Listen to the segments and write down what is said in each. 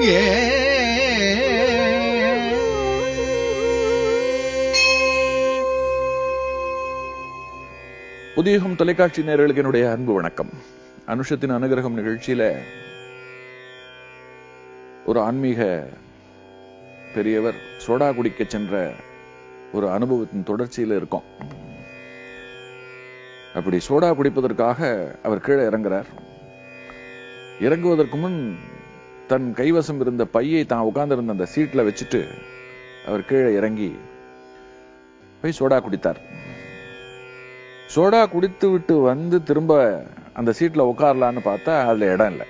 புதியகம் தொலைக்காட்சி நேயர்களுக்கு என்னுடைய அன்பு வணக்கம். அனுஷத்தின் அனுகிரகம் நிகழ்ச்சியில ஒரு ஆன்மீக பெரியவர் சோடா குடிக்க சென்ற ஒரு அனுபவத்தின் தொடர்ச்சியில இருக்கோம். அப்படி சோடா குடிப்பதற்காக அவர் கீழே இறங்குறார். இறங்குவதற்கு முன் தன் கைவசம் இருந்த பையை தான் உட்கார்ந்திருந்த அந்த சீட்ல வச்சுட்டு அவர் கீழே இறங்கி போய் சோடா குடித்தார். சோடா குடித்து விட்டு வந்து திரும்ப அந்த சீட்ல உட்காரலான்னு பார்த்தா அதுல இடம் இல்லை.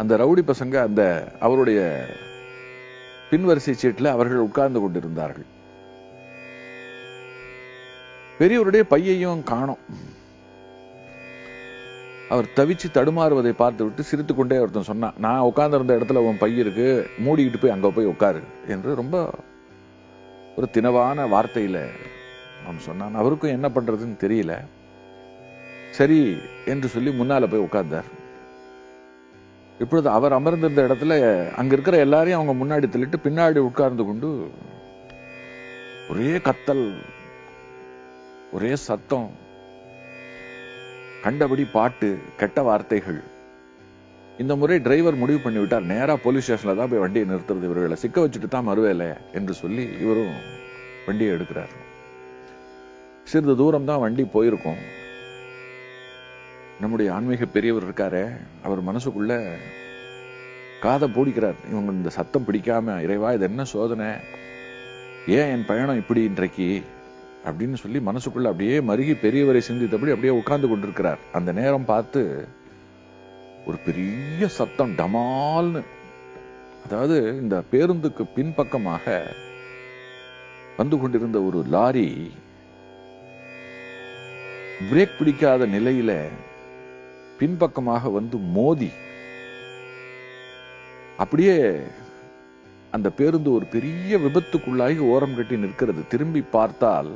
அந்த ரவுடி பசங்க அந்த அவருடைய பின்வரிசை சீட்டில் அவர்கள் உட்கார்ந்து கொண்டிருந்தார்கள். பெரியவருடைய பையையும் காணும். அவர் தவிச்சு தடுமாறுவதை பார்த்து விட்டு சிரித்துக் கொண்டே ஒருத்தன் சொன்னான் நான் உட்கார்ந்திருந்த இடத்துல உன் பை இருக்கு மூடிக்கிட்டு போய் அங்க போய் உட்காரு என்று ரொம்ப ஒரு தினவான வார்த்தையில அவன் சொன்னான். அவருக்கும் என்ன பண்றதுன்னு தெரியல. சரி என்று சொல்லி முன்னால போய் உட்கார்ந்தார். இப்பொழுது அவர் அமர்ந்திருந்த இடத்துல அங்க இருக்கிற எல்லாரையும் அவங்க முன்னாடி தள்ளிட்டு பின்னாடி உட்கார்ந்து கொண்டு ஒரே கத்தல் ஒரே சத்தம் கண்டபடி பாட்டு கெட்ட வார்த்தைகள். இந்த முறை டிரைவர் முடிவு பண்ணிவிட்டார். நேரா போலீஸ் ஸ்டேஷன்ல தான் போய் வண்டியை நிறுத்துறது. இவர்களை சிக்க வச்சுட்டு தான் மறுவேலை என்று சொல்லி இவரும் வண்டியை எடுக்கிறார். சிறிது தூரம் தான் வண்டி போயிருக்கும். நம்முடைய ஆன்மீக பெரியவர் இருக்காரே அவர் மனசுக்குள்ள காதை பூடிக்கிறார். இவங்க இந்த சத்தம் பிடிக்காம இறைவா இது என்ன சோதனை? ஏன் என் பயணம் இப்படி இன்றைக்கு? அப்படின்னு சொல்லி மனசுக்குள்ள அப்படியே மருகி பெரியவரை சிந்தித்தபடி அப்படியே உட்கார்ந்து கொண்டிருக்கிறார். அந்த நேரம் பார்த்து ஒரு பெரிய சத்தம் டமால்னு. அதாவது இந்த பேருந்துக்கு பின்பக்கமாக வந்து கொண்டிருந்த ஒரு லாரி பிரேக் பிடிக்காத நிலையில பின்பக்கமாக வந்து மோதி அப்படியே அந்த பேருந்து ஒரு பெரிய விபத்துக்குள்ளாகி ஓரம் கட்டி நிற்கிறது. திரும்பி பார்த்தால்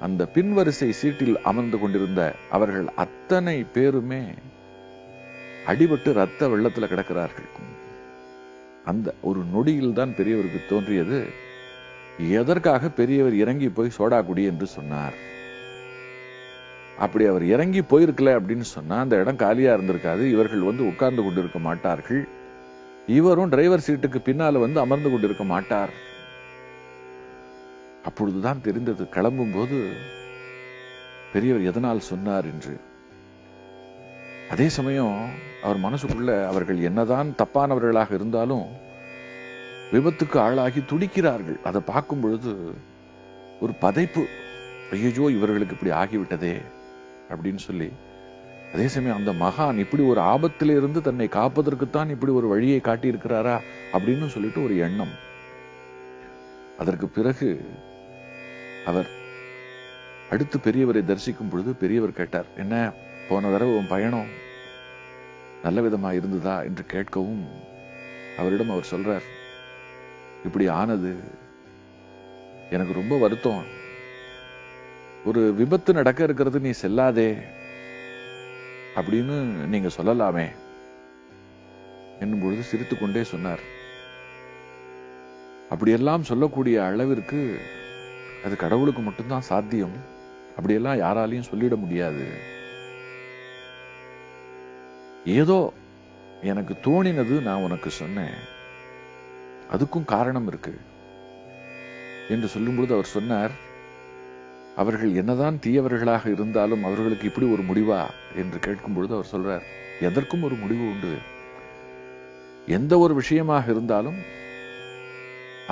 அந்த பின்வரிசை சீட்டில் அமர்ந்து கொண்டிருந்த அவர்கள் அத்தனை பேருமே அடிபட்டு ரத்த வெள்ளத்துல கிடக்கிறார்கள். அந்த ஒரு நொடியில் தான் பெரியவருக்கு தோன்றியது. எதற்காக பெரியவர் இறங்கி போய் சோடா குடி என்று சொன்னார்? அப்படி அவர் இறங்கி போயிருக்கல அப்படின்னு சொன்னா அந்த இடம் காலியா இருந்திருக்காது இவர்கள் வந்து உட்கார்ந்து கொண்டிருக்க மாட்டார்கள். இவரும் டிரைவர் சீட்டுக்கு பின்னால வந்து அமர்ந்து கொண்டிருக்க மாட்டார். அப்பொழுதுதான் தெரிந்தது. கிளம்பும் போது பெரியவர் எதனால் சொன்னார் என்று. அதே சமயம் அவர் மனசுக்குள்ள அவர்கள் என்னதான் தப்பானவர்களாக இருந்தாலும் விபத்துக்கு ஆளாகி துடிக்கிறார்கள். அதை பார்க்கும் பொழுது ஒரு பதைப்பு ஐயோ இவர்களுக்கு இப்படி ஆகிவிட்டதே அப்படின்னு சொல்லி. அதே சமயம் அந்த மகான் இப்படி ஒரு ஆபத்திலிருந்து தன்னை காப்பதற்குத்தான் இப்படி ஒரு வழியை காட்டியிருக்கிறாரா அப்படின்னு சொல்லிட்டு ஒரு எண்ணம். அதற்கு பிறகு அவர் அடுத்து பெரியவரை தரிசிக்கும் பொழுது பெரியவர் கேட்டார் என்ன போன தடவை உன் பயணம் நல்ல விதமா இருந்ததா? என்று கேட்கவும் அவரிடம் அவர் சொல்றார் இப்படி ஆனது எனக்கு ரொம்ப வருத்தம். ஒரு விபத்து நடக்க இருக்கிறது நீ செல்லாதே அப்படின்னு நீங்க சொல்லலாமே என்னும் பொழுது சிரித்துக் கொண்டே சொன்னார். அப்படியெல்லாம் சொல்லக்கூடிய அளவிற்கு அது கடவுளுக்கு மட்டும்தான் சாத்தியம். அப்படியெல்லாம் யாராலையும் சொல்லிட முடியாது. ஏதோ எனக்கு தோணினது நான் உனக்கு சொன்னேன். அதுக்கும் காரணம் இருக்கு. என்று சொல்லும்பொழுது அவர் சொன்னார் அவர்கள் என்னதான் தீயவர்களாக இருந்தாலும் அவர்களுக்கு இப்படி ஒரு முடிவா? என்று கேட்கும் பொழுது அவர் சொல்றார் எதற்கும் ஒரு முடிவு உண்டு. எந்த ஒரு விஷயமாக இருந்தாலும்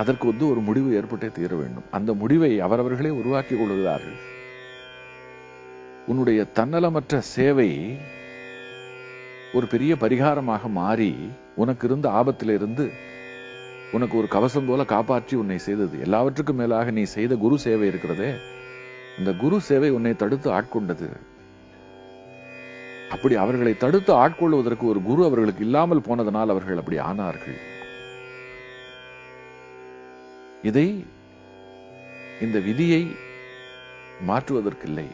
அதற்கு வந்து ஒரு முடிவு ஏற்பட்டே தீர வேண்டும். அந்த முடிவை அவரவர்களே உருவாக்கி கொள்கிறார்கள் உன்னுடைய தன்னலமற்ற சேவை ஒரு பெரிய பரிகாரமாக மாறி உனக்கு இருந்த ஆபத்திலிருந்து உனக்கு ஒரு கவசம் போல காப்பாற்றி உன்னை செய்தது. எல்லாவற்றுக்கும் மேலாக நீ செய்த குரு சேவை இருக்கிறதே. இந்த குரு சேவை உன்னை தடுத்து ஆட்கொண்டது. அப்படி அவர்களை தடுத்து ஆட்கொள்வதற்கு ஒரு குரு அவர்களுக்கு இல்லாமல் போனதனால் அவர்கள் அப்படி ஆனார்கள். இதை இந்த விதியை மாற்றுவதற்கில்லை.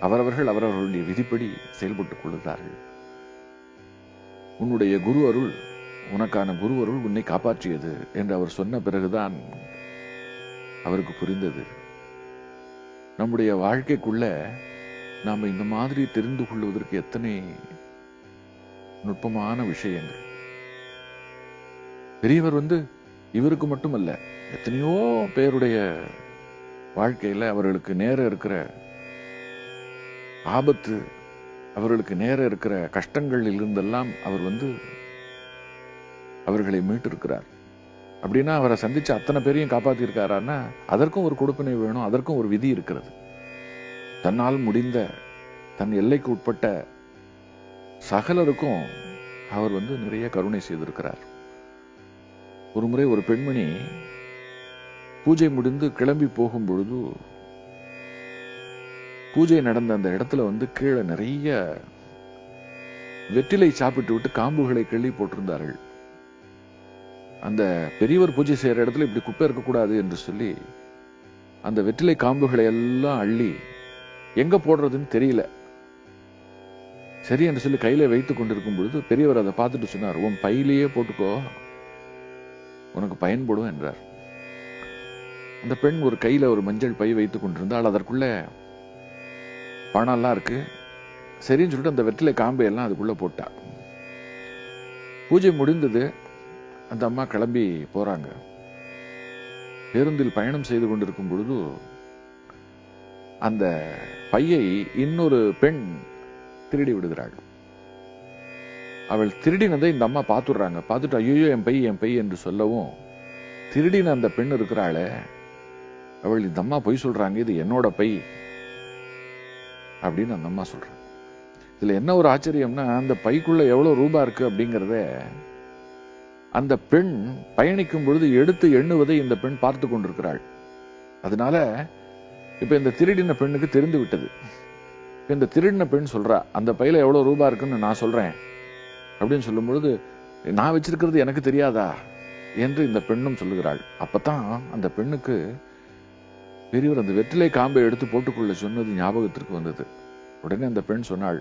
அவரவர்கள் அவரவர்களுடைய விதிப்படி செயல்பட்டுக் கொள்கிறார்கள். உன்னுடைய குரு அருள் உனக்கான குரு அருள் உன்னை காப்பாற்றியது என்று அவர் சொன்ன பிறகுதான் அவருக்கு புரிந்தது. நம்முடைய வாழ்க்கைக்குள்ள நாம இந்த மாதிரி தெரிந்து கொள்வதற்கு எத்தனை நுட்பமான விஷயங்கள். பெரியவர் வந்து இவருக்கு மட்டுமல்ல எத்தனையோ பேருடைய வாழ்க்கையில அவர்களுக்கு நேர இருக்கிற ஆபத்து அவர்களுக்கு நேர இருக்கிற கஷ்டங்களில் இருந்தெல்லாம் அவர் வந்து அவர்களை மீட்டிருக்கிறார். அப்படின்னா அவரை சந்திச்ச அத்தனை பேரையும் காப்பாத்திருக்காரான்னா அதற்கும் ஒரு கொடுப்பினை வேணும் அதற்கும் ஒரு விதி இருக்கிறது. தன்னால் முடிந்த தன் எல்லைக்கு உட்பட்ட சகலருக்கும் அவர் வந்து நிறைய கருணை செய்திருக்கிறார். ஒரு முறை ஒரு பெண்மணி பூஜை முடிந்து கிளம்பி போகும் பொழுது பூஜை நடந்த அந்த இடத்துல வந்து கீழே நிறைய வெற்றிலை சாப்பிட்டு விட்டு காம்புகளை கிள்ளி போட்டிருந்தார்கள். அந்த பெரியவர் பூஜை செய்யற இடத்துல இப்படி குப்பை இருக்கக்கூடாது என்று சொல்லி அந்த வெற்றிலை காம்புகளை எல்லாம் அள்ளி எங்க போடுறதுன்னு தெரியல. சரி என்று சொல்லி கையில வைத்துக் கொண்டிருக்கும் பொழுது பெரியவர் அதை பார்த்துட்டு சொன்னார் உன் பையிலேயே போட்டுக்கோ. உனக்கு பயன்படும் என்றார். அந்த பெண் ஒரு கையில் ஒரு மஞ்சள் பை வைத்துக் கொண்டிருந்தால் அதற்குள்ள பணம்லாம் இருக்கு. சரின்னு சொல்லிட்டு அந்த வெற்றிலை காம்பை எல்லாம் அதுக்குள்ள போட்டா. பூஜை முடிந்தது அந்த அம்மா கிளம்பி போறாங்க. பேருந்தில் பயணம் செய்து கொண்டிருக்கும் பொழுது அந்த பையை இன்னொரு பெண் திருடி விடுகிறாள். அவள் திருடினதை இந்த அம்மா பார்த்துடுறாங்க. பார்த்துட்டு ஐயோ என் பை என் பை என்று சொல்லவும் திருடின அந்த பெண் இருக்கிறாளே அவள் இந்த அம்மா பொய் சொல்றாங்க இது என்னோட பை அப்படின்னு அந்த அம்மா சொல்றாங்க. இதுல என்ன ஒரு ஆச்சரியம்னா அந்த பைக்குள்ள எவ்வளவு ரூபா இருக்கு அப்படிங்கறத அந்த பெண் பயணிக்கும் பொழுது எடுத்து எண்ணுவதை இந்த பெண் பார்த்து கொண்டிருக்கிறாள். அதனால இப்ப இந்த திருடின பெண்ணுக்கு தெரிந்து விட்டது. இப்ப இந்த திருடின பெண் சொல்றா அந்த பையில எவ்வளவு ரூபா இருக்குன்னு நான் சொல்றேன். அப்படின்னு சொல்லும் பொழுது நான் வச்சிருக்கிறது எனக்கு தெரியாதா? என்று இந்த பெண்ணும் சொல்லுகிறாள். அப்பதான் அந்த பெண்ணுக்கு பெரியவர் அந்த வெற்றிலை காம்பை எடுத்து போட்டுக்கொள்ள சொன்னது ஞாபகத்திற்கு வந்தது. உடனே அந்த பெண் சொன்னாள்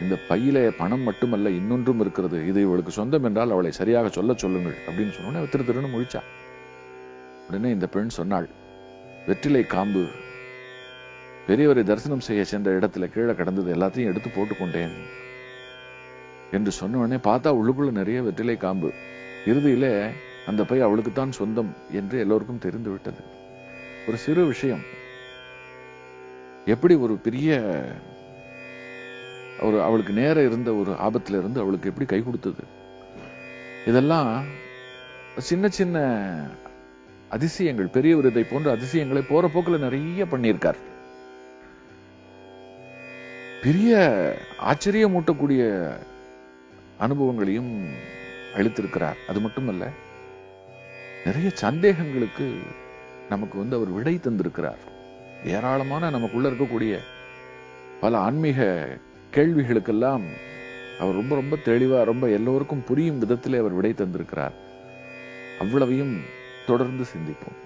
இந்த பையில பணம் மட்டுமல்ல இன்னொன்றும் இருக்கிறது. இது இவளுக்கு சொந்தம் என்றால் அவளை சரியாக சொல்ல சொல்லுங்கள் அப்படின்னு சொன்னோடனே திரு திருன்னு முழிச்சா. உடனே இந்த பெண் சொன்னாள் வெற்றிலை காம்பு பெரியவரை தரிசனம் செய்ய சென்ற இடத்துல கீழே கிடந்தது எல்லாத்தையும் எடுத்து போட்டுக்கொண்டேன். என்று சொன்ன உடனே பார்த்தா உள்ளுக்குள்ள நிறைய வெற்றிலை காம்பு. இறுதியில அந்த பை அவளுக்குத்தான் சொந்தம் என்று எல்லோருக்கும் தெரிந்து விட்டது. ஒரு சிறு விஷயம். எப்படி ஒரு பெரிய ஒரு அவளுக்கு நேர இருந்த ஒரு ஆபத்துல இருந்து அவளுக்கு எப்படி கை கொடுத்தது? இதெல்லாம் சின்ன சின்ன அதிசயங்கள் பெரியவர் இதை போன்ற அதிசயங்களை போற போக்குல நிறைய பண்ணியிருக்கார். பெரிய ஆச்சரியமூட்டக்கூடிய அனுபவங்களையும் அளித்திருக்கிறார். அது மட்டுமல்ல நிறைய சந்தேகங்களுக்கு நமக்கு வந்து அவர் விடை தந்திருக்கிறார். ஏராளமான நமக்குள்ள இருக்கக்கூடிய பல ஆன்மீக கேள்விகளுக்கெல்லாம் அவர் ரொம்ப ரொம்ப தெளிவா ரொம்ப எல்லோருக்கும் புரியும் விதத்திலே அவர் விடை தந்திருக்கிறார். அவ்வளவையும் தொடர்ந்து சிந்திப்போம்.